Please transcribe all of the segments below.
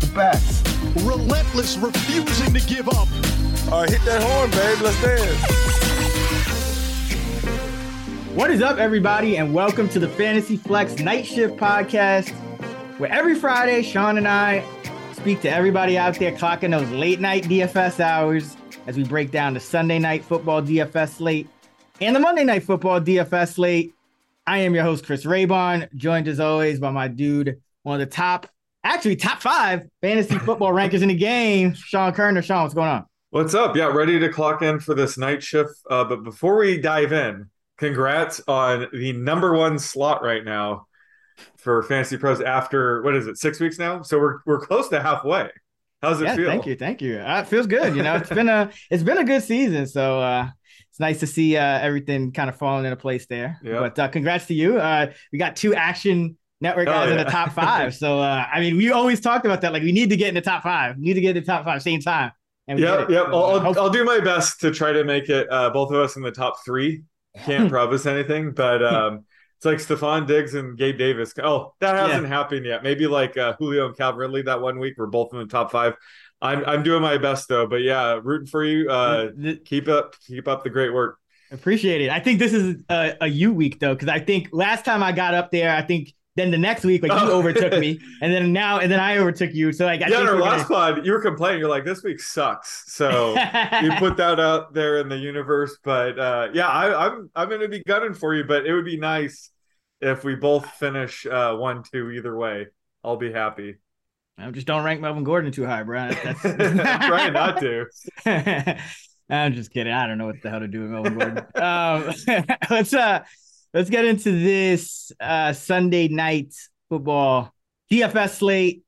The best. Relentless, refusing to give up. All right, hit that horn, babe. Let's dance. What is up, everybody, and welcome to the Fantasy Flex Night Shift Podcast, where every Friday, Sean and I speak to everybody out there clocking those late night DFS hours as we break down the Sunday night football DFS slate and the Monday night football DFS slate. I am your host, Chris Raybon, joined as always by my dude, one of the top, actually top five fantasy football rankers in the game, Sean Koerner. Sean, what's going on? What's up? Yeah, ready to clock in for this night shift. Uh, but before we dive in, congrats on the number one slot right now for Fantasy Pros after what is it, six weeks now? So we're we're close to halfway. How's it yeah, feel? Thank you, thank you. Uh, it feels good. You know, it's been a it's been a good season. So uh, it's nice to see uh, everything kind of falling into place there. Yeah. But uh, congrats to you. Uh, we got two action network Oh, guys in the top five. so uh, I mean, we always talked about that. Like we need to get in the top five. We need to get in the top five same time. And we Yep, it. yep. So, I'll, I'll, I'll do my best to try to make it uh, both of us in the top three. Can't promise anything, but um, it's like Stefon Diggs and Gabe Davis. Oh, that hasn't happened yet. Maybe like uh, Julio and Calvin Ridley that one week. We're both in the top five. I'm I'm doing my best though. But yeah, rooting for you. Uh, keep up keep up the great work. Appreciate it. I think this is a, a you week though, because I think last time I got up there, I think then the next week, like you Oh. overtook me, and then now, and then I overtook you. So like, I yeah, our last gonna- pod, you were complaining. You're like, this week sucks. So you put that out there in the universe. But uh, yeah, I, I'm I'm to be gunning for you. But it would be nice if we both finish uh, one two either way. I'll be happy. I just don't rank Melvin Gordon too high, bro. That's, I'm trying not to. I'm just kidding. I don't know what the hell to do with Melvin Gordon. um, let's uh let's get into this uh Sunday night football DFS slate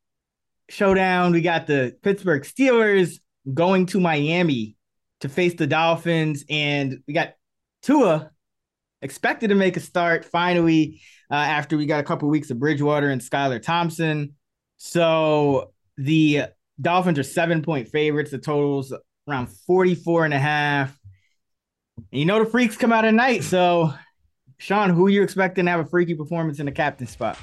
showdown. We got the Pittsburgh Steelers going to Miami to face the Dolphins, and we got Tua expected to make a start finally uh, after we got a couple weeks of Bridgewater and Skylar Thompson. So the Dolphins are seven point favorites. The totals around 44 and a half. You know the freaks come out at night. So, Sean, who are you expecting to have a freaky performance in the captain spot?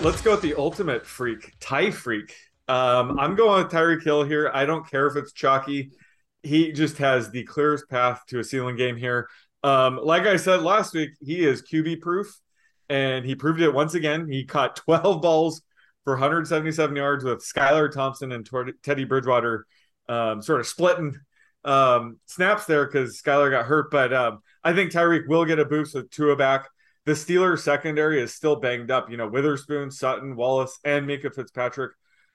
Let's go with the ultimate freak, Ty Freak. Um, I'm going with Tyreek Hill here. I don't care if it's chalky. He just has the clearest path to a ceiling game here. Um, like I said last week, he is QB proof, and he proved it once again. He caught 12 balls for 177 yards with Skylar Thompson and Tor- Teddy Bridgewater um, sort of splitting um, snaps there because Skylar got hurt. But um, I think Tyreek will get a boost with Tua back. The Steelers secondary is still banged up. You know, Witherspoon, Sutton, Wallace, and Minkah Fitzpatrick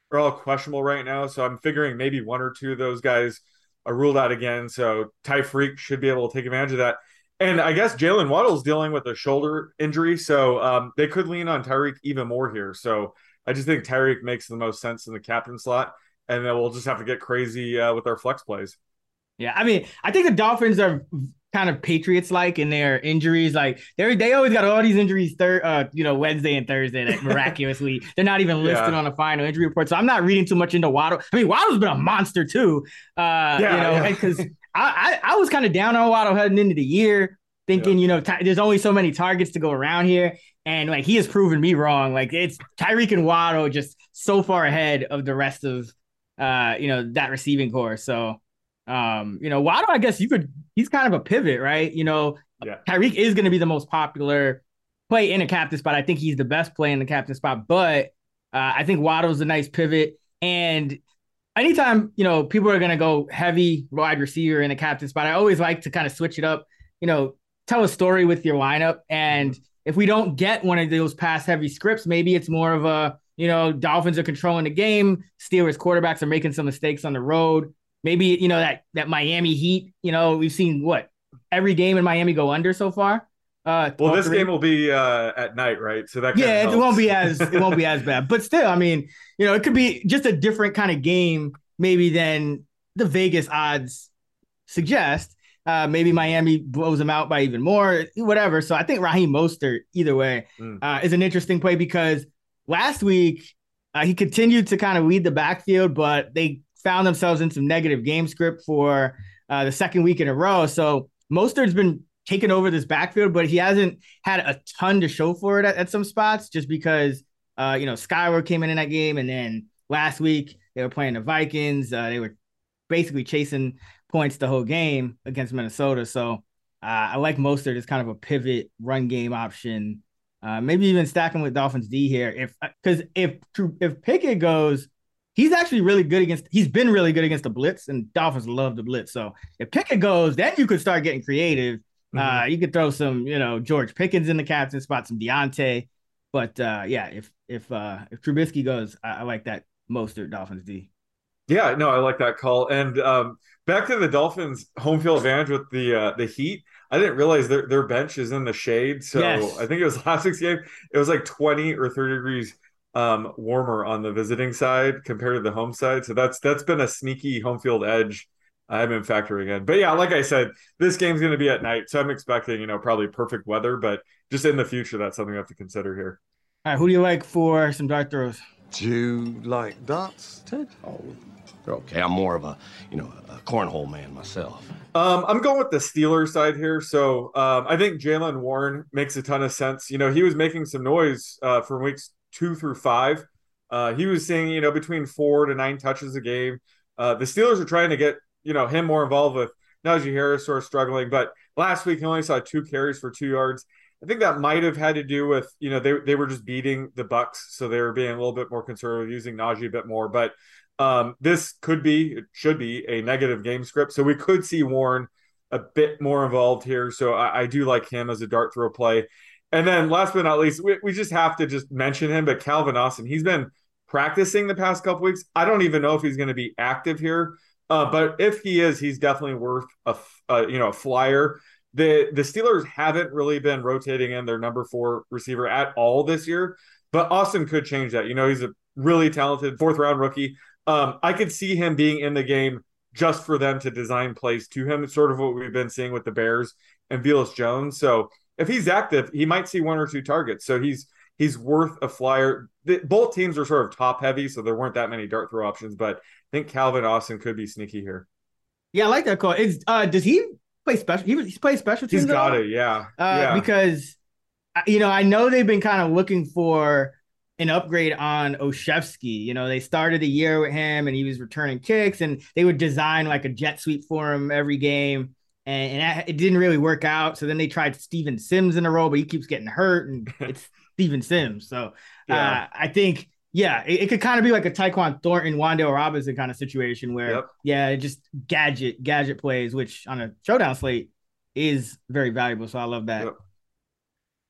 are all questionable right now. So I'm figuring maybe one or two of those guys are ruled out again. So Ty Freak should be able to take advantage of that. And I guess Jaylen Waddle's dealing with a shoulder injury, so um, they could lean on Tyreek even more here. So I just think Tyreek makes the most sense in the captain slot, and then we'll just have to get crazy uh, with our flex plays. Yeah, I mean, I think the Dolphins are kind of Patriots like in their injuries. Like they they always got all these injuries third uh you know Wednesday and Thursday that miraculously they're not even listed Yeah. on the final injury report. So I'm not reading too much into Waddle. I mean, Waddle's been a monster too. Uh you know, yeah. because I, I I was kind of down on Waddle heading into the year, thinking, you know, Ty, there's only so many targets to go around here. And like he has proven me wrong. Like it's Tyreek and Waddle just so far ahead of the rest of uh, you know, that receiving core. So um, you know, Waddle, I guess you could he's kind of a pivot, right? You know, Yeah. Tyreek is going to be the most popular play in a captain spot. I think he's the best play in the captain spot, but uh, I think Waddle's a nice pivot. And anytime, you know, people are going to go heavy wide receiver in a captain spot, I always like to kind of switch it up, you know, tell a story with your lineup. And if we don't get one of those pass heavy scripts, maybe it's more of a, you know, Dolphins are controlling the game. Steelers quarterbacks are making some mistakes on the road. Maybe, you know, that that Miami Heat, you know, we've seen what every game in Miami go under so far. Uh, Well, this three. game will be uh, at night, right? So that yeah, it won't be as it won't be as bad, but still, I mean, you know, it could be just a different kind of game, maybe than the Vegas odds suggest. Uh, maybe Miami blows them out by even more, whatever. So I think Raheem Mostert, either way, Mm. uh, is an interesting play because last week uh, he continued to kind of lead the backfield, but they found themselves in some negative game script for uh, the second week in a row. So Mostert's been taking over this backfield, but he hasn't had a ton to show for it at, at some spots just because, uh, you know, Skylar came in in that game. And then last week they were playing the Vikings. Uh, they were basically chasing points the whole game against Minnesota. So uh, I like Mostert as kind of a pivot run game option. Uh, maybe even stacking with Dolphins D here. If because if if Pickett goes, he's actually really good against. He's been really good against the blitz, and Dolphins love the blitz. So if Pickett goes, then you could start getting creative. Mm-hmm. Uh, you could throw some, you know, George Pickens in the captain spot, some Diontae. But uh, yeah, if if uh, if Trubisky goes, I, I like that Mostert Dolphins D. Yeah, no, I like that call. And um, back to the Dolphins' home field advantage with the uh, the Heat. I didn't realize their their bench is in the shade. So Yes. I think it was last week's game. It was like twenty or thirty degrees um, warmer on the visiting side compared to the home side. So that's that's been a sneaky home field edge. I haven't factoring in. But yeah, like I said, this game's going to be at night, so I'm expecting you know probably perfect weather. But just in the future, that's something I have to consider here. All right, who do you like for some dart throws? Do you like darts, Ted? Oh, they're okay. I'm more of a, you know, a cornhole man myself. Um, I'm going with the Steelers side here. So um, I think Jaylen Warren makes a ton of sense. You know, he was making some noise uh, from weeks two through five. Uh, he was seeing, you know, between four to nine touches a game. Uh, the Steelers are trying to get, you know, him more involved with Najee Harris sort of struggling. But last week he only saw two carries for two yards. I think that might have had to do with, you know, they, they were just beating the Bucks, so they were being a little bit more conservative, using Najee a bit more. But um, this could be, it should be a negative game script. So we could see Warren a bit more involved here. So I, I do like him as a dart throw play. And then last but not least, we, we just have to just mention him, but Calvin Austin, he's been practicing the past couple weeks. I don't even know if he's going to be active here. Uh, but if he is, he's definitely worth a, a you know a flyer. The the Steelers haven't really been rotating in their number four receiver at all this year, but Austin could change that. You know, he's a really talented fourth round rookie. Um, I could see him being in the game just for them to design plays to him. It's sort of what we've been seeing with the Bears and Velus Jones. So if he's active, he might see one or two targets. So he's he's worth a flyer. The, both teams are sort of top heavy, so there weren't that many dart throw options. But I think Calvin Austin could be sneaky here. Yeah, I like that call. Is uh, does he play special? He, he's played special teams. He's got it, yeah, Uh, yeah. Because uh, you know, I know they've been kind of looking for an upgrade on Olszewski. You know, they started the year with him, and he was returning kicks, and they would design like a jet sweep for him every game. And, and that, it didn't really work out. So then they tried Steven Sims in a row, but he keeps getting hurt, and it's Steven Sims. So Yeah. uh, I think, yeah, it, it could kind of be like a Tyquan Thornton, Wan'Dale Robinson kind of situation where, Yep. yeah, just gadget gadget plays, which on a showdown slate is very valuable. So I love that. Yep.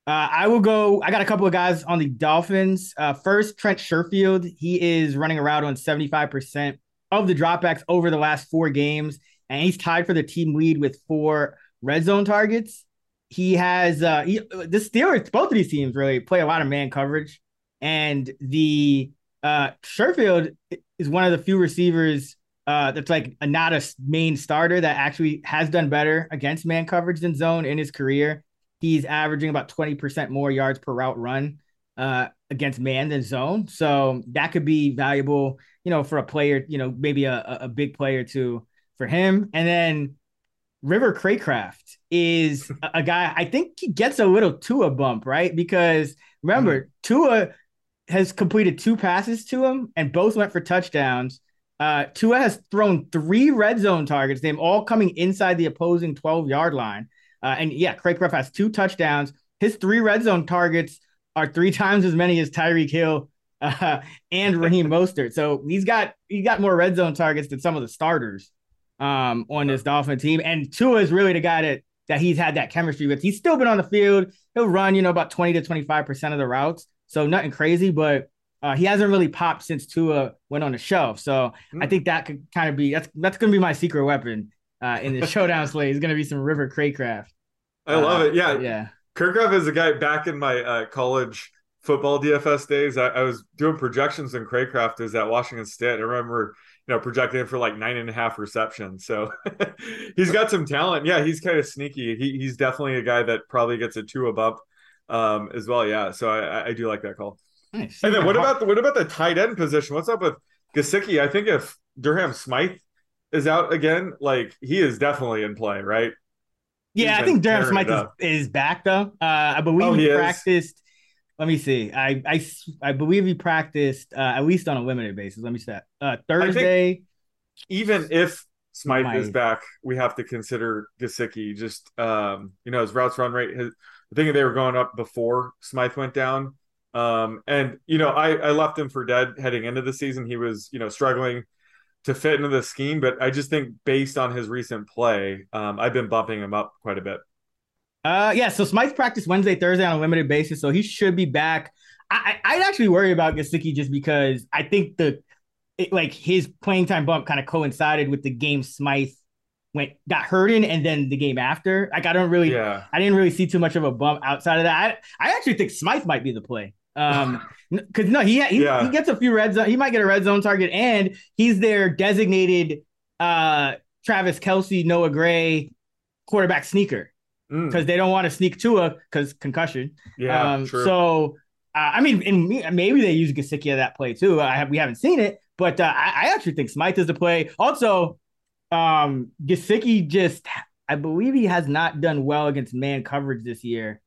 Uh, I will go. I got a couple of guys on the Dolphins. Uh, first, Trent Sherfield. He is running around on 75% of the dropbacks over the last four games, and he's tied for the team lead with four red zone targets. He has uh he, the Steelers, both of these teams really play a lot of man coverage, and the uh Sherfield is one of the few receivers uh that's like a, not a main starter that actually has done better against man coverage than zone in his career. He's averaging about 20% more yards per route run uh, against man than zone. So that could be valuable, you know, for a player, you know, maybe a, a big player too for him. And then River Cracraft is a, guy, I think he gets a little Tua bump, right? Because remember, Tua has completed two passes to him and both went for touchdowns. Uh, Tua has thrown three red zone targets, them all coming inside the opposing 12 yard line. Uh, and yeah, Cracraft has two touchdowns. His three red zone targets are three times as many as Tyreek Hill uh, and Raheem Mostert. So he's got he got more red zone targets than some of the starters um, on this Dolphin team. And Tua is really the guy that that he's had that chemistry with. He's still been on the field. He'll run, you know, about 20 to 25% of the routes. So nothing crazy, but uh, he hasn't really popped since Tua went on the shelf. So I think that could kind of be that's that's gonna be my secret weapon uh, in the showdown slate. Is gonna be some River Cracraft. I love Uh, it. Yeah. yeah. Kirkov is a guy back in my uh, college football DFS days. I, I, was doing projections in Cracraft is at Washington State. I remember, you know, projecting for like nine and a half receptions. So he's got some talent. Yeah, he's kind of sneaky. He, he's definitely a guy that probably gets a Tua bump um, as well. Yeah, so I, I do like that call. Nice. And then what about the what about the tight end position? What's up with Gesicki? I think if Durham Smythe is out again, like he is definitely in play, right? Yeah, I think Durham Smythe is, is, back though. Uh, I believe oh, he, he practiced. Let me see. I I, I believe he practiced uh, at least on a limited basis. Let me see that. Uh, Thursday. Even if Smythe, Smythe, is back, we have to consider Gesicki. Just um, you know, his routes run rate. His, I think they were going up before Smythe went down. Um, and you know, I I left him for dead heading into the season. He was you know struggling to fit into the scheme, but I just think based on his recent play, um, I've been bumping him up quite a bit. Uh, yeah. So Smythe practiced Wednesday, Thursday on a limited basis, so he should be back. I, I'd actually worry about Gesicki just because I think the it, like his playing time bump kind of coincided with the game Smythe went got hurt in, and then the game after. Like I don't really, yeah. I didn't really see too much of a bump outside of that. I, I actually think Smythe might be the play. Um, because no, he he, yeah. he gets a few red zone. He might get a red zone target, and he's their designated uh Travis Kelce, Noah Gray quarterback sneaker because mm. they don't want to sneak Tua because concussion. Yeah, um, true. So uh, I mean, and maybe they use Gesicki at that play too. I have we haven't seen it, but uh, I, I, actually think Smythe is the play. Also, um, Gesicki just I believe he has not done well against man coverage this year.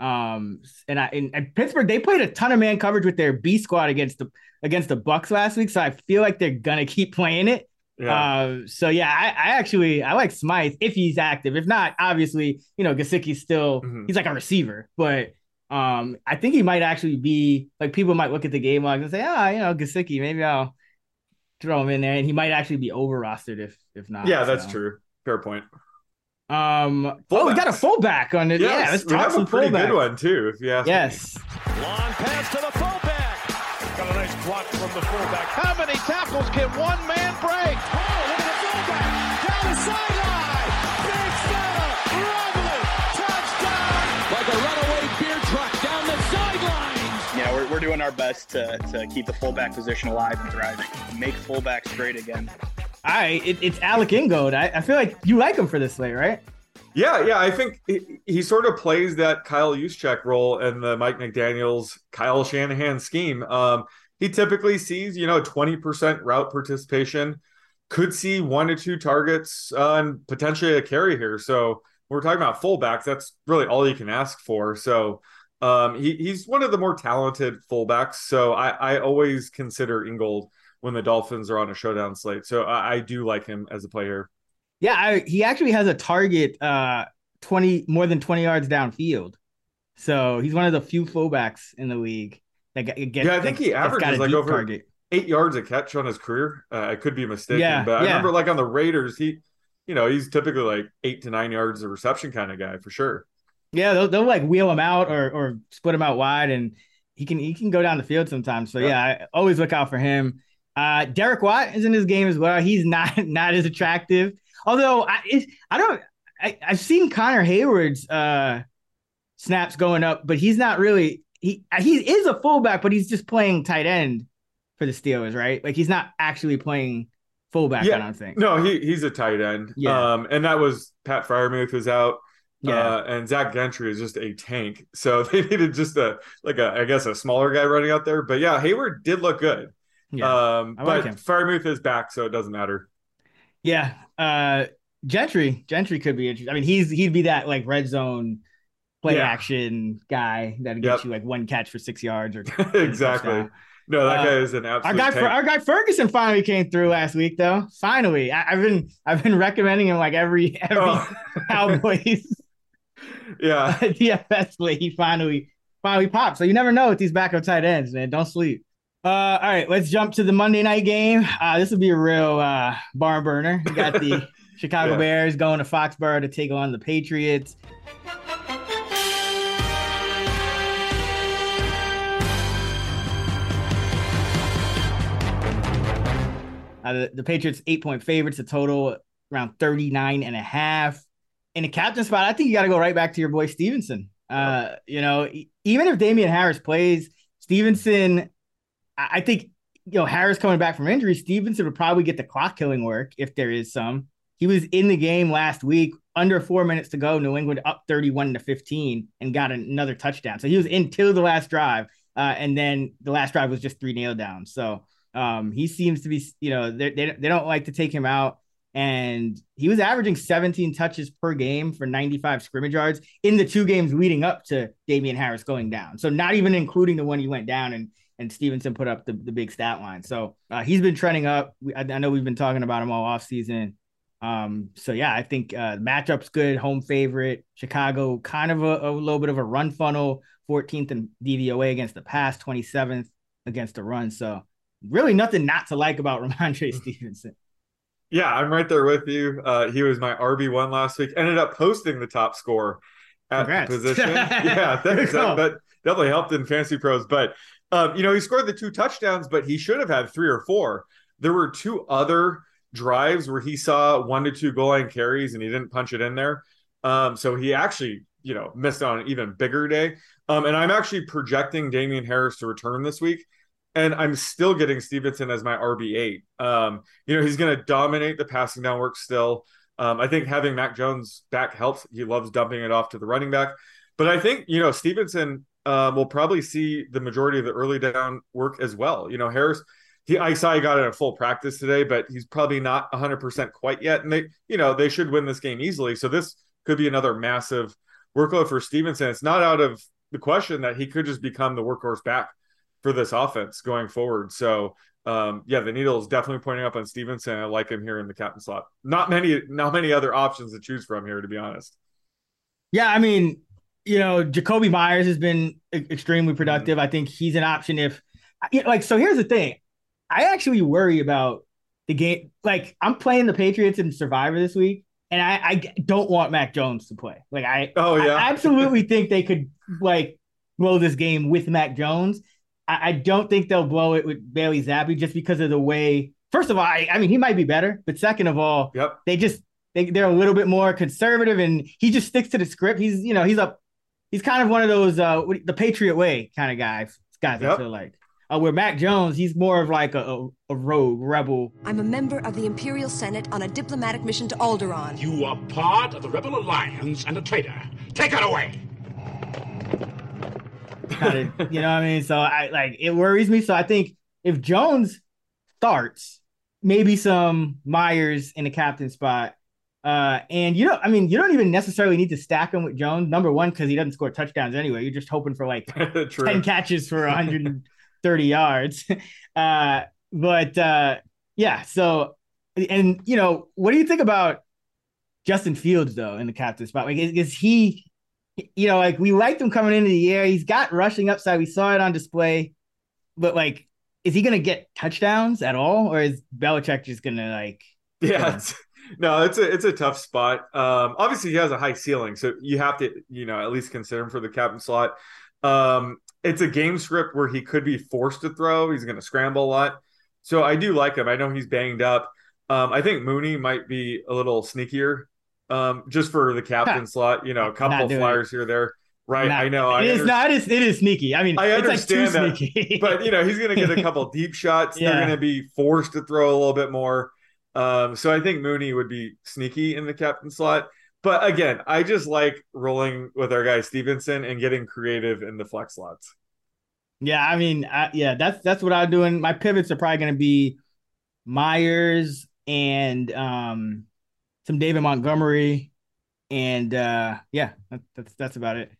Um, and I in, in, Pittsburgh they played a ton of man coverage with their B squad against the against the Bucks last week, so I feel like they're gonna keep playing it. Yeah. Uh, so yeah, I, I, actually I like Smythe if he's active. If not, obviously you know Gesicki's still mm-hmm. he's like a receiver, but um, I think he might actually be like people might look at the game log and say, ah, oh, you know Gesicki, maybe I'll throw him in there, and he might actually be over rostered if if not. Yeah, that's true. Fair point. Um, Fullbacks. oh, we got a fullback on it. Yes, yeah, let's talk some a pretty fullback. good one too. If you ask yes. Me. Long pass to the fullback. Got a nice block from the fullback. How many tackles can one man break? Oh, look at the fullback down the sideline. Big Fella, rumbling, touchdown! Like a runaway beer truck down the sideline. Yeah, we're, we're doing our best to, to keep the fullback position alive and thriving. Make fullbacks great again. Right, it, it's Alec Ingold. I, I feel like you like him for this slate, right? Yeah, yeah. I think he, he sort of plays that Kyle Juszczyk role in the Mike McDaniel's Kyle Shanahan scheme. Um, he typically sees, you know, 20% route participation, could see one to two targets uh, and potentially a carry here. So we're talking about fullbacks. That's really all you can ask for. So um, he, he's one of the more talented fullbacks. So I, I always consider Ingold when the Dolphins are on a showdown slate. So I, I do like him as a player. Yeah, I, he actually has a target uh 20 more than 20 yards downfield. So he's one of the few fullbacks in the league that get. yeah, I think he averages like over target. eight yards a catch on his career. Uh, I could be mistaken, yeah, but I remember like on the Raiders, he, you know, he's typically like eight to nine yards of reception kind of guy for sure. Yeah, they'll, they'll like wheel him out or or split him out wide, and he can he can go down the field sometimes. So yeah, yeah I always look out for him. Uh, Derek Watt is in his game as well. He's not not as attractive. Although I I don't I, have seen Connor Heyward's uh, snaps going up, but he's not really he he is a fullback, but he's just playing tight end for the Steelers, right? Like he's not actually playing fullback. Yeah, I don't think. No, he he's a tight end. Yeah. Um, and that was Pat Freiermuth was out. Yeah. Uh, and Zach Gentry is just a tank. So they needed just a like a I guess a smaller guy running out there. But yeah, Heyward did look good. Yeah, um, I like but him. Freiermuth is back, so it doesn't matter. Yeah, uh, Gentry, Gentry could be interesting. I mean, he's he'd be that like red zone play yeah. action guy that gets yep. you like one catch for six yards or exactly. No, that uh, guy is an absolute. Our guy, our guy Ferguson finally came through last week, though. Finally, I, have been I've been recommending him like every every oh. Cowboys. yeah, DFS play. He finally finally popped. So you never know with these backup tight ends, man. Don't sleep. Uh, all right, let's jump to the Monday night game. Uh, this will be a real uh, barn burner. We got the Chicago yeah. Bears going to Foxborough to take on the Patriots. Uh, the, the, Patriots eight point favorites, a total around 39 and a half. In the captain spot, I think you got to go right back to your boy Stevenson. Uh, you know, even if Damien Harris plays, Stevenson, I think you know Harris coming back from injury, Stevenson would probably get the clock killing work if there is some. He was in the game last week, under four minutes to go. New England up 31 to 15 and got another touchdown. So he was until the last drive. Uh, and then the last drive was just three nail downs. So um, he seems to be, you know, they, they, don't like to take him out. And he was averaging 17 touches per game for 95 scrimmage yards in the two games leading up to Damien Harris going down. So not even including the one he went down and and Stevenson put up the, the big stat line. So uh, he's been trending up. I, I, know we've been talking about him all off season. Um, so yeah, I think uh, matchup's good, home favorite. Chicago, kind of a, a little bit of a run funnel, 14th in DVOA against the pass, 27th against the run. So really nothing not to like about Rhamondre Stevenson. Yeah, I'm right there with you. Uh, he was my RB one last week. Ended up posting the top score at Congrats. position. yeah, thanks. that, that definitely helped in Fantasy Pros. But um, you know, he scored the two touchdowns, but he should have had three or four. There were two other drives where he saw one to two goal line carries and he didn't punch it in there. Um, so he actually, you know, missed on an even bigger day. Um, and I'm actually projecting Damien Harris to return this week. And I'm still getting Stevenson as my RB8. Um, you know, he's going to dominate the passing down work still. Um, I think having Mac Jones back helps. He loves dumping it off to the running back. But I think, you know, Stevenson uh, will probably see the majority of the early down work as well. You know, Harris, he I saw he got in a full practice today, but he's probably not 100% quite yet. And they, you know, they should win this game easily. So this could be another massive workload for Stevenson. It's not out of the question that he could just become the workhorse back for this offense going forward. So um, yeah, the needle is definitely pointing up on Stevenson. I like him here in the captain slot. Not many, not many other options to choose from here, to be honest. Yeah, I mean, you know, Jakobi Meyers has been extremely productive. Mm-hmm. I think he's an option if, like, so here's the thing. I actually worry about the game. Like, I'm playing the Patriots in Survivor this week, and I, I don't want Mac Jones to play. Like, I, oh, yeah. I absolutely think they could, like, blow this game with Mac Jones. I, I don't think they'll blow it with Bailey Zappe just because of the way. First of all, I, I mean, he might be better, but second of all, yep. they just they, they're a little bit more conservative, and he just sticks to the script. He's you know he's up he's kind of one of those uh the Patriot way kind of guys. Guys, yep. I feel like. Uh, where Mac Jones, he's more of like a, a, a, rogue rebel. I'm a member of the Imperial Senate on a diplomatic mission to Alderaan. You are part of the Rebel Alliance and a traitor. Take it away. Kinda, you know what I mean? So I like it worries me. So I think if Jones starts, maybe some Meyers in the captain spot, uh, and you know, I mean, you don't even necessarily need to stack him with Jones. Number one, because he doesn't score touchdowns anyway. You're just hoping for like ten catches for 130 yards. Uh, but uh, yeah. So, and you know, what do you think about Justin Fields though in the captain spot? Like, is, is he? You know, like we liked him coming into the year. He's got rushing upside. We saw it on display, but like, is he going to get touchdowns at all, or is Belichick just going to like? Yeah, no, it's a it's a tough spot. Um, obviously, he has a high ceiling, so you have to you know at least consider him for the captain slot. Um, it's a game script where he could be forced to throw. He's going to scramble a lot, so I do like him. I know he's banged up. Um, I think Mooney might be a little sneakier, um, just for the captain slot. You know, a couple of flyers it. here there. Right, not, I know. It I is not. It is, it is sneaky. I mean, I understand like that, but you know, he's going to get a couple deep shots. Yeah. They're going to be forced to throw a little bit more. Um, so I think Mooney would be sneaky in the captain slot. But again, I just like rolling with our guy Stevenson and getting creative in the flex slots. Yeah, I mean, I, yeah, that's that's what I'm doing. My pivots are probably going to be Meyers and um, some David Montgomery, and uh, yeah, that, that's that's about it.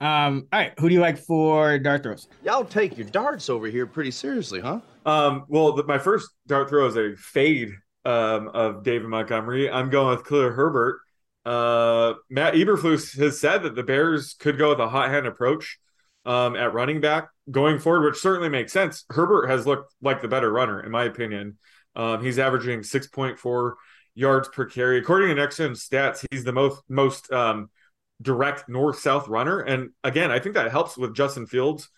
Um, all right, who do you like for dart throws? Y'all take your darts over here pretty seriously, huh? Um, well, the, my first dart throw is a fade um, of David Montgomery. I'm going with Khalil Herbert. Uh, Matt Eberflus has said that the Bears could go with a hot hand approach um, at running back going forward, which certainly makes sense. Herbert has looked like the better runner, in my opinion. Um, he's averaging 6.4 yards per carry. According to NextGen stats, he's the most most um, direct north south runner. And again, I think that helps with Justin Fields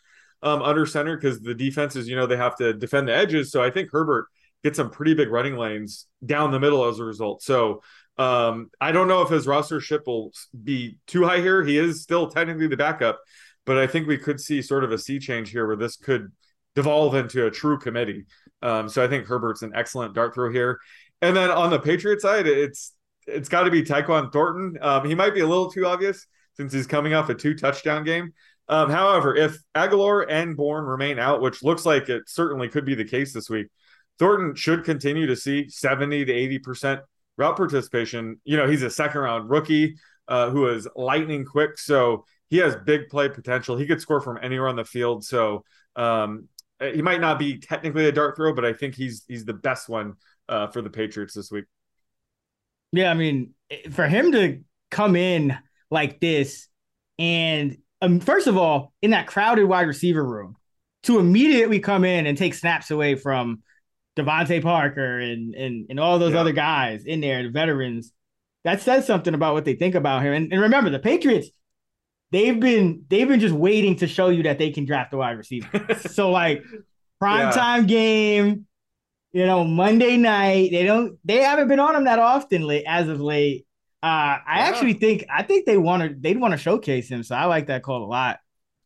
um, under center because the defenses, you know, they have to defend the edges. So I think Herbert get some pretty big running lanes down the middle as a result. So Um, I don't know if his roster ship will be too high here. He is still technically the backup, but I think we could see sort of a sea change here where this could devolve into a true committee. Um, so I think Herbert's an excellent dart throw here. And then on the Patriot side, it's it's got to be Tyquan Thornton. Um, he might be a little too obvious since he's coming off a two touchdown game. Um, however, if Agholor and Bourne remain out, which looks like it certainly could be the case this week, Thornton should continue to see 70 to 80% route participation. You know, he's a second round rookie uh, who is lightning quick. So he has big play potential. He could score from anywhere on the field. So um, he might not be technically a dart throw, but I think he's he's the best one uh, for the Patriots this week. Yeah, I mean, for him to come in like this, and um, first of all, in that crowded wide receiver room, to immediately come in and take snaps away from DeVante Parker and and and all those yeah. other guys in there, the veterans, that says something about what they think about him. And, and remember, the Patriots, they've been they've been just waiting to show you that they can draft a wide receiver. so like prime yeah. time game, you know, Monday night. They don't they haven't been on him that often late as of late. Uh, I yeah. actually think I think they want to they'd want to showcase him. So I like that call a lot.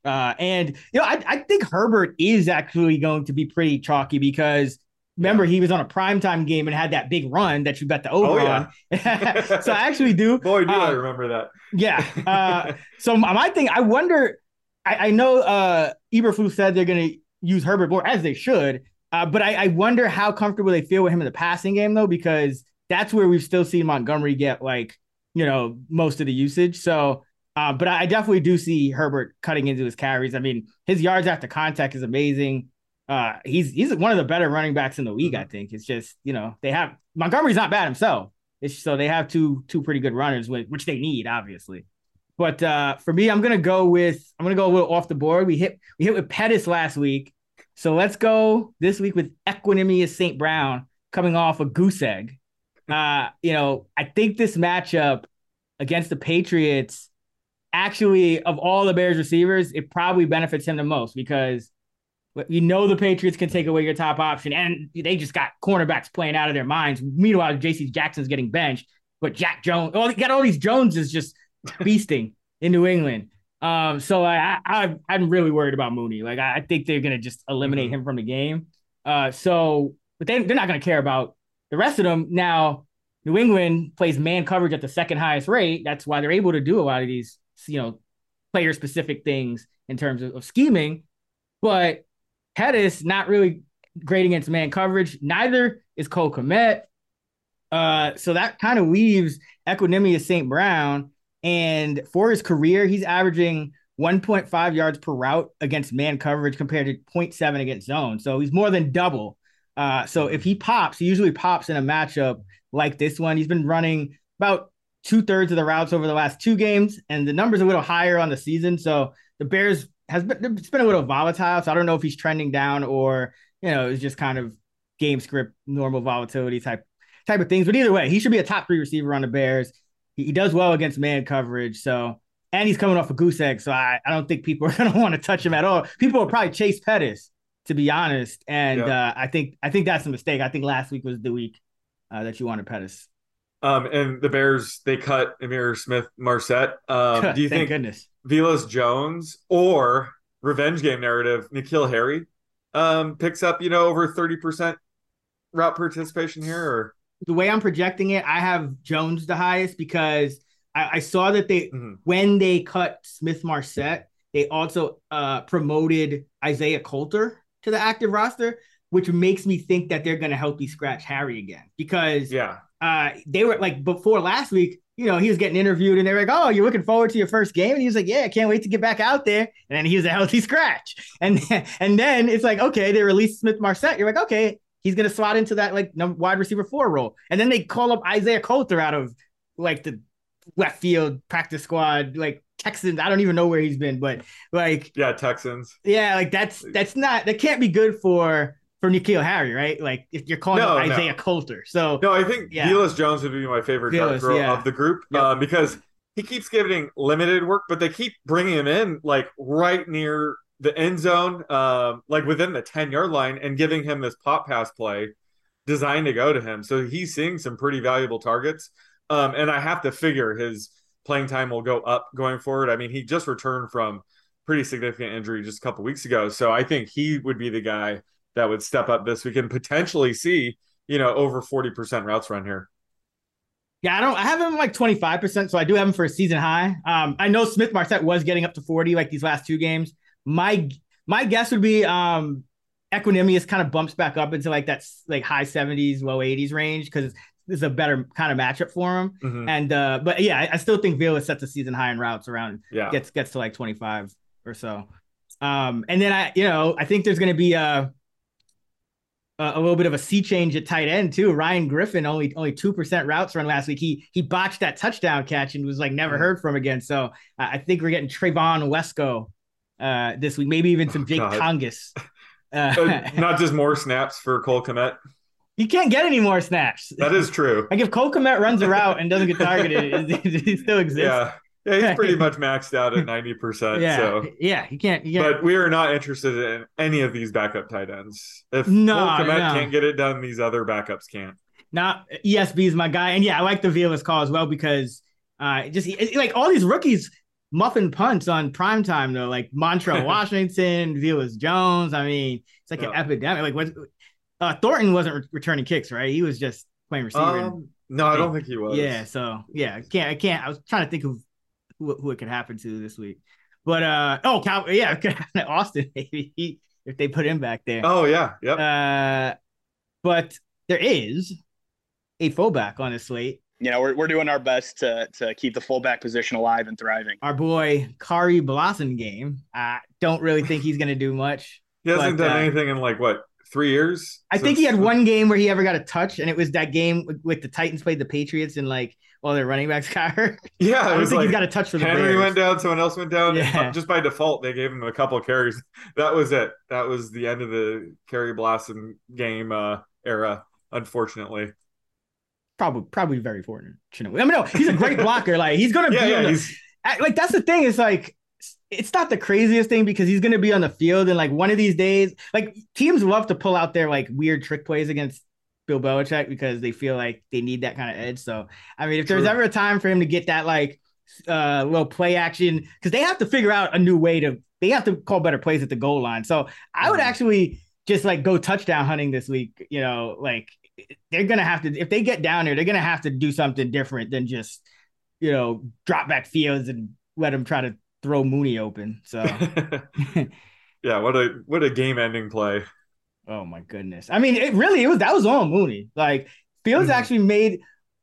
Uh, and you know, I, I think Herbert is actually going to be pretty chalky because remember yeah. he was on a primetime game and had that big run that you bet the over oh, yeah. on. so I actually do. Boy, do uh, I remember that. Yeah. Uh, so my thing, I wonder. I, I know uh, Eberflus said they're going to use Herbert more as they should. Uh, but I, I, wonder how comfortable they feel with him in the passing game though, because that's where we've still seen Montgomery get like you know most of the usage. So, uh, but I definitely do see Herbert cutting into his carries. I mean, his yards after contact is amazing. Uh, he's he's one of the better running backs in the league. Mm-hmm. I think it's just you know they have Montgomery's not bad himself. It's so they have two two pretty good runners, with, which they need obviously. But uh, for me, I'm gonna go with I'm gonna go a little off the board. We hit we hit with Pettis last week. So let's go this week with Equanimeous St. Brown coming off a goose egg. Uh, you know, I think this matchup against the Patriots, actually, of all the Bears receivers, it probably benefits him the most because you know the Patriots can take away your top option, and they just got cornerbacks playing out of their minds. Meanwhile, J.C. Jackson's getting benched, but Jack Jones, oh, got all these Joneses just feasting in New England. Um, so I, I I'm really worried about Mooney. Like I, think they're gonna just eliminate mm-hmm. him from the game. Uh, so but they they're not gonna care about the rest of them. Now New England plays man coverage at the second highest rate. That's why they're able to do a lot of these, you know, player specific things in terms of, of scheming. But Pettis not really great against man coverage. Neither is Cole Kmet. Uh, so that kind of leaves Equanimeous St. Brown and for his career, he's averaging 1.5 yards per route against man coverage compared to 0.7 against zone. So he's more than double. Uh, so if he pops, he usually pops in a matchup like this one. He's been running about two thirds of the routes over the last two games, and the numbers a little higher on the season. So the Bears has been it's been a little volatile. So I don't know if he's trending down or you know it's just kind of game script normal volatility type type of things. But either way, he should be a top three receiver on the Bears. He, he does well against man coverage. So, and he's coming off a goose egg. So I, I don't think people are going to want to touch him at all. People will probably chase Pettis, to be honest. And uh, I think I think that's a mistake. I think last week was the week uh, that you wanted Pettis. Um, and the Bears they cut Ihmir Smith Marsette. Um, do you think goodness Velus Jones or revenge game narrative N'Keal Harry um, picks up you know over thirty percent route participation here? Or the way I'm projecting it, I have Jones the highest because I, I saw that they mm-hmm. when they cut Smith Marsette, they also uh, promoted Isaiah Coulter to the active roster, which makes me think that they're going to help me scratch Harry again because yeah, uh, they were like before last week. You know, he was getting interviewed, and they were like, "Oh, you're looking forward to your first game?" And he was like, "Yeah, I can't wait to get back out there." And then he was a healthy scratch, and and then it's like, okay, they released Smith Marsette. You're like, okay, he's going to slot into that like wide receiver four role. And then they call up Isaiah Coulter out of like the left field practice squad, like Texans. I don't even know where he's been, but like yeah, Texans. Yeah, like that's that's not that can't be good for for N'Keal Harry, right? Like if you're calling no, Isaiah no. Coulter. So no, I think yeah. Jones would be my favorite Velus, throw yeah. of the group yep. uh, because he keeps getting limited work, but they keep bringing him in like right near the end zone, um, like within the 10 yard line, and giving him this pop pass play designed to go to him. So he's seeing some pretty valuable targets. Um, and I have to figure his playing time will go up going forward. I mean, he just returned from pretty significant injury just a couple weeks ago, so I think he would be the guy that would step up this week and potentially see you know over forty percent routes run here. Yeah, I don't. I have him like twenty five percent, so I do have him for a season high. Um, I know Smith Marsette was getting up to forty like these last two games. My my guess would be um Equanimeous kind of bumps back up into like that like high seventies, low eighties range because is a better kind of matchup for him. Mm-hmm. And uh, but yeah, I, I still think Velus sets a season high in routes around yeah gets gets to like 25 or so. Um, and then I, you know, I think there's gonna be a a little bit of a sea change at tight end too. Ryan Griffin only only two percent routes run last week. He he botched that touchdown catch and was like never mm-hmm. heard from again. So I think we're getting Trevon Wesco uh, this week, maybe even some oh, Jake God. Tonges. Uh, not just more snaps for Cole Kmet. You can't get any more snaps. That is true. Like if Cole Kmet runs a route and doesn't get targeted, he still exists. Yeah. Yeah, he's pretty much maxed out at 90%. yeah. So yeah, he can't, he can't, But we are not interested in any of these backup tight ends. If no, Cole Kmet no. can't get it done, these other backups can't. Now ESB is my guy. And yeah, I like the Velus call as well because uh just like all these rookies muffin punts on prime time though, like Montrell Washington, Velus Jones. I mean, it's like yeah. an epidemic. Like what uh, Thornton wasn't re- returning kicks, right? He was just playing receiver. Um, no, I don't think he was. Yeah, so yeah, I can't. I can't. I was trying to think of who, who it could happen to this week, but uh, oh, Cal, yeah, Austin maybe if they put him back there. Oh yeah, yep. Uh, but there is a fullback on the slate. You know, we're, we're doing our best to to keep the fullback position alive and thriving. Our boy Khari Blasingame. I don't really think he's going to do much. He hasn't but, done uh, anything in like what three years. I think he had one game where he ever got a touch, and it was that game with, with the Titans played the Patriots, and like all their running backs got hurt. Yeah, I think like he's got a touch for the Henry Bears. went down, someone else went down. Yeah. Just by default, they gave him a couple of carries. That was it. That was the end of the Khari Blasting game uh, era, unfortunately. Probably, probably very fortunate. I mean, no, he's a great blocker. like he's gonna yeah, be yeah, the, he's... like that's the thing. Is like it's not the craziest thing because he's going to be on the field and like one of these days, like teams love to pull out their like weird trick plays against Bill Belichick because they feel like they need that kind of edge. So, I mean, if there's ever a time for him to get that like uh little play action, because they have to figure out a new way to, they have to call better plays at the goal line. So, I would actually just like go touchdown hunting this week. You know, like they're gonna have to if they get down there, they're gonna have to do something different than just you know drop back fields and let them try to throw Mooney open. So yeah, what a what a game ending play. Oh my goodness. I mean, it really it was that was all Mooney. Like Fields mm-hmm. actually made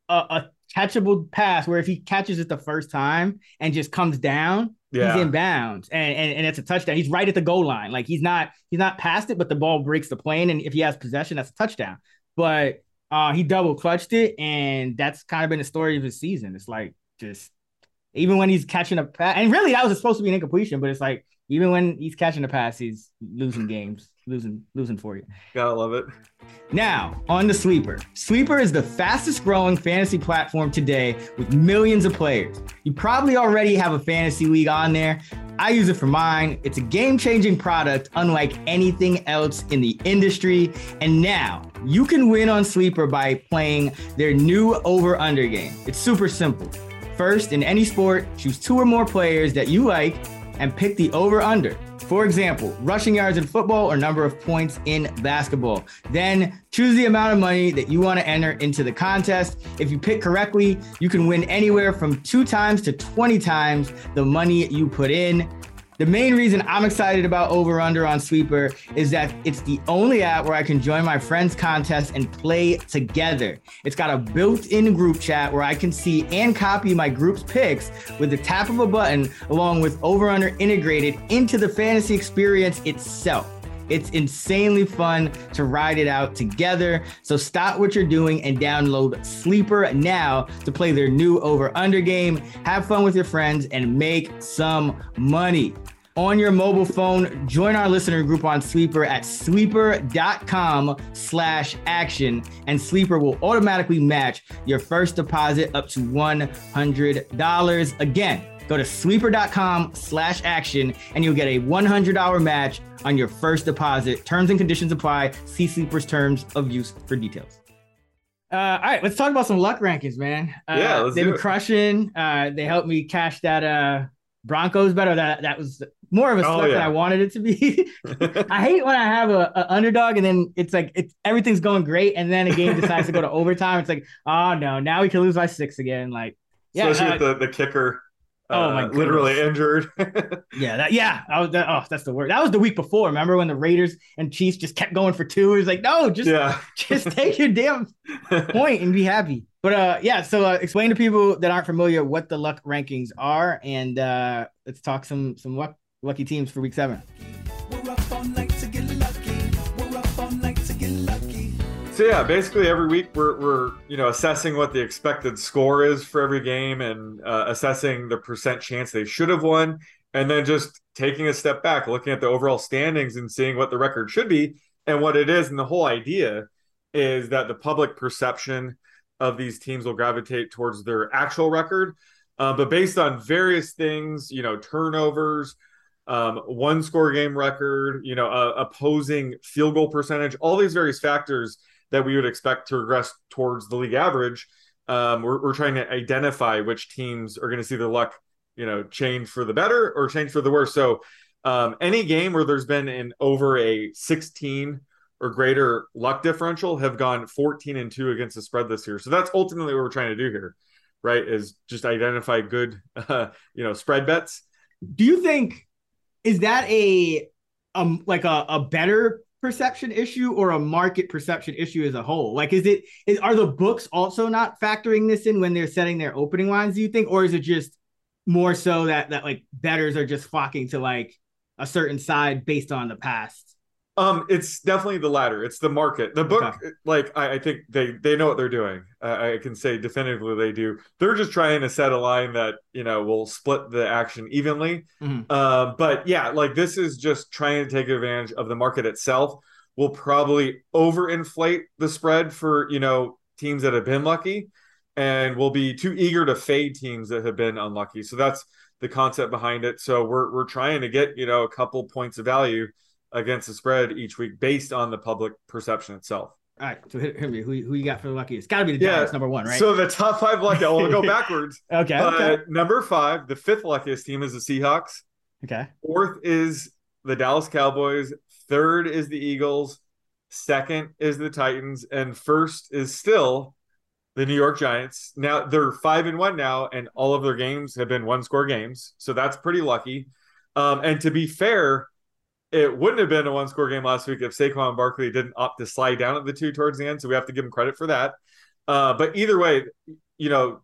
a, a, catchable pass where if he catches it the first time and just comes down, yeah. he's in bounds and, and and it's a touchdown. He's right at the goal line. Like he's not he's not past it, but the ball breaks the plane. And if he has possession, that's a touchdown. But uh he double clutched it, and that's kind of been the story of his season. It's like just even when he's catching a pass, and really that was supposed to be an incompletion, but it's like even when he's catching a pass, he's losing games, losing, losing for you. Gotta love it. Now, on the Sleeper. Sleeper is the fastest growing fantasy platform today with millions of players. You probably already have a fantasy league on there. I use it for mine. It's a game changing product unlike anything else in the industry. And now you can win on Sleeper by playing their new over under game. It's super simple. First, in any sport, choose two or more players that you like and pick the over under. For example, rushing yards in football or number of points in basketball. Then choose the amount of money that you want to enter into the contest. If you pick correctly, you can win anywhere from two times to 20 times the money you put in. The main reason I'm excited about Over Under on Sleeper is that it's the only app where I can join my friends' contest and play together. It's got a built in group chat where I can see and copy my group's picks with the tap of a button, along with Over Under integrated into the fantasy experience itself. It's insanely fun to ride it out together. So stop what you're doing and download Sleeper now to play their new over under game. Have fun with your friends and make some money. On your mobile phone, join our listener group on Sleeper at sleeper.com slash action, and Sleeper will automatically match your first deposit up to $100. Again, Go to sleeper.com slash action and you'll get a $100 match on your first deposit. Terms and conditions apply. See Sleeper's terms of use for details. Uh, all right, let's talk about some luck rankings, man. Uh, Yeah, let's they've do been it. crushing. Uh, they helped me cash that uh Broncos better. That that was more of a Oh, slug than. I wanted it to be. I hate when I have a, a underdog and then it's like it's everything's going great, and then a game decides to go to overtime. It's like, oh no, now we can lose by six again. Like, yeah, Especially uh, with the, the kicker. Oh, uh, my literally injured. yeah, that, yeah. I was, that, oh, that's the word. That was the week before. Remember when the Raiders and Chiefs just kept going for two? It was like, no, just yeah. just take your damn point and be happy. But uh, yeah. So uh, explain to people that aren't familiar what the luck rankings are, and uh, let's talk some some luck, lucky teams for week seven. So yeah, basically every week we're we're you know assessing what the expected score is for every game and uh, assessing the percent chance they should have won, and then just taking a step back, looking at the overall standings and seeing what the record should be and what it is. And the whole idea is that the public perception of these teams will gravitate towards their actual record, uh, but based on various things, you know, turnovers, um, one score game record, you know, uh, opposing field goal percentage, all these various factors that we would expect to regress towards the league average. Um, we're, we're trying to identify which teams are going to see their luck, you know, change for the better or change for the worse. So, um, any game where there's been an over a 16 or greater luck differential have gone 14 and 2 against the spread this year. So that's ultimately what we're trying to do here, right? Is just identify good, uh, you know, spread bets. Do you think is that a um like a, a better perception issue or a market perception issue as a whole? Like, is it is are the books also not factoring this in when they're setting their opening lines? Do you think, or is it just more so that that like betters are just flocking to like a certain side based on the past? Um, it's definitely the latter. It's the market. The book, Okay. like I, I think they they know what they're doing. I, I can say definitively they do. They're just trying to set a line that you know will split the action evenly. Mhm. Uh, but yeah, like this is just trying to take advantage of the market itself. Will probably overinflate the spread for you know teams that have been lucky, and will be too eager to fade teams that have been unlucky. So that's the concept behind it. So we're we're trying to get you know a couple points of value against the spread each week based on the public perception itself. All right, so hit, hit me. Who, who you got for the lucky? It's got to be the Giants, number one, right? So the top five lucky. I'll go backwards. okay, Uh, okay, number five, the fifth luckiest team is the Seahawks. okay. Fourth is the Dallas Cowboys. Third is the Eagles. Second is the Titans, and first is still the New York Giants. Now they're five and one now, and all of their games have been one score games, so that's pretty lucky. Um, and to be fair, it wouldn't have been a one score game last week if Saquon Barkley didn't opt to slide down at the two towards the end. So we have to give him credit for that. Uh, but either way, you know,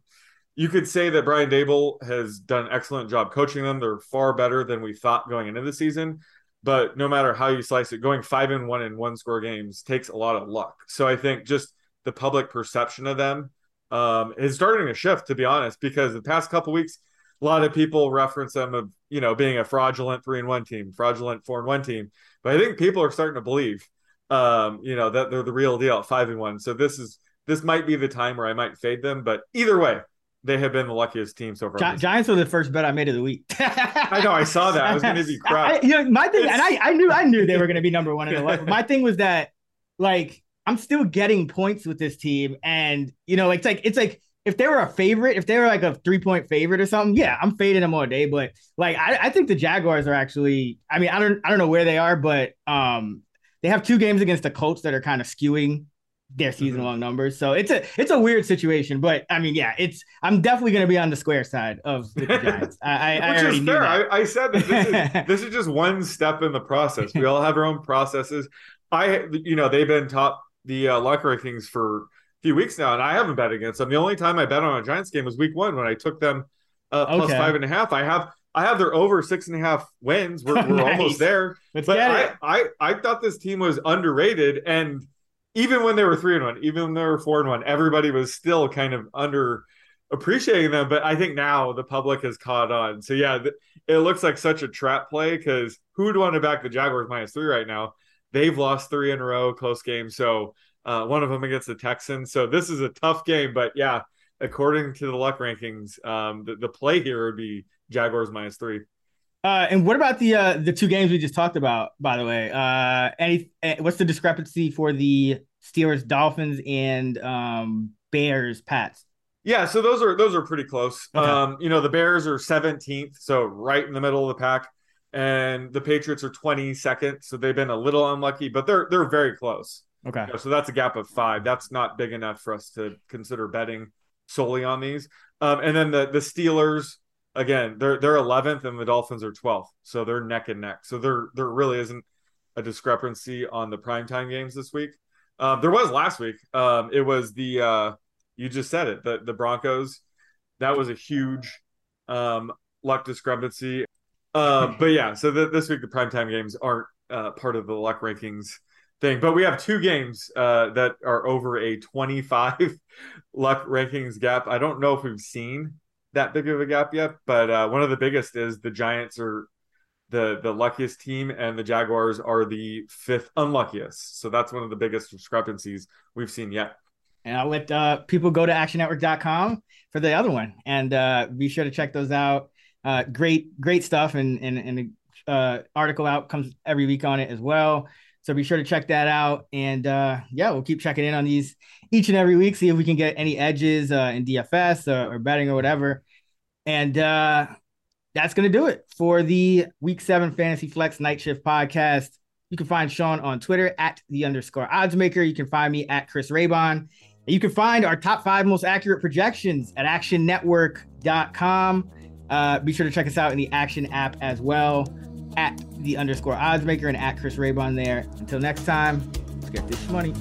you could say that Brian Daboll has done an excellent job coaching them. They're far better than we thought going into the season. But no matter how you slice it, going five and one in one score games takes a lot of luck. So I think just the public perception of them um, is starting to shift, to be honest, because the past couple weeks, a lot of people reference them of you know being a fraudulent three and one team, fraudulent four and one team. But I think people are starting to believe, um, you know, that they're the real deal at five and one. So this is this might be the time where I might fade them. But either way, they have been the luckiest team so far. Gi- Giants were the first bet I made of the week. I know, I saw that. I was gonna be crap. I, you know, my thing, and I, I knew, I knew they were going to be number one in the league. My thing was that, like, I'm still getting points with this team, and you know, it's like, it's like if they were a favorite, if they were like a three point favorite or something, yeah, I'm fading them all day. But like, I, I think the Jaguars are actually, I mean, I don't, I don't know where they are, but um, they have two games against the Colts that are kind of skewing their Mm-hmm. season long numbers. So it's a it's a weird situation, but I mean, yeah, it's I'm definitely going to be on the square side of the Giants. I, I, I Which already is fair. I, I said that this is, this is just one step in the process. We all have our own processes. I, you know, they've been top the uh, luck rankings for few weeks now, and I haven't bet against them. The only time I bet on a Giants game was Week One when I took them uh, plus Okay. five and a half. I have I have their over six and a half wins. We're, we're Nice. almost there. Let's but I. I I thought this team was underrated, and even when they were three and one, even when they were four and one, everybody was still kind of under appreciating them. But I think now the public has caught on. So yeah, th- it looks like such a trap play because who would want to back the Jaguars minus three right now? They've lost three in a row, close game. So uh, one of them against the Texans. So this is a tough game. But yeah, according to the luck rankings, um, the, the play here would be Jaguars minus three. Uh, and what about the uh, the two games we just talked about? By the way, uh, any eh, what's the discrepancy for the Steelers, Dolphins, and um, Bears, Pats? Yeah, so those are those are pretty close. Okay. Um, you know, the Bears are 17th, so right in the middle of the pack, and the Patriots are 22nd, so they've been a little unlucky, but they're they're very close. Okay. So that's a gap of five. That's not big enough for us to consider betting solely on these. Um, and then the the Steelers again, they're they're 11th, and the Dolphins are 12th, so they're neck and neck. So there there really isn't a discrepancy on the primetime games this week. Um, there was last week. Um, it was the uh, you just said it. The the Broncos. That was a huge um, luck discrepancy. Uh, but yeah, so the, this week the primetime games aren't uh, part of the luck rankings thing. But we have two games uh, that are over a 25 luck rankings gap. I don't know if we've seen that big of a gap yet, but uh, one of the biggest is the Giants are the the luckiest team, and the Jaguars are the fifth unluckiest. So that's one of the biggest discrepancies we've seen yet. And I'll let uh, people go to actionnetwork.com for the other one and uh, be sure to check those out. Uh, great, great stuff. And, and, and uh, article out comes every week on it as well. So be sure to check that out. And uh, yeah, we'll keep checking in on these each and every week, see if we can get any edges uh, in DFS uh, or betting or whatever. And uh, that's going to do it for the week seven fantasy flex night shift podcast. You can find Sean on Twitter at the underscore odds maker. You can find me at Chris Raybon. You can find our top five most accurate projections at actionnetwork.com. Uh, be sure to check us out in the Action app as well at the underscore odds maker and at Chris Raybon there. Until next time, let's get this money.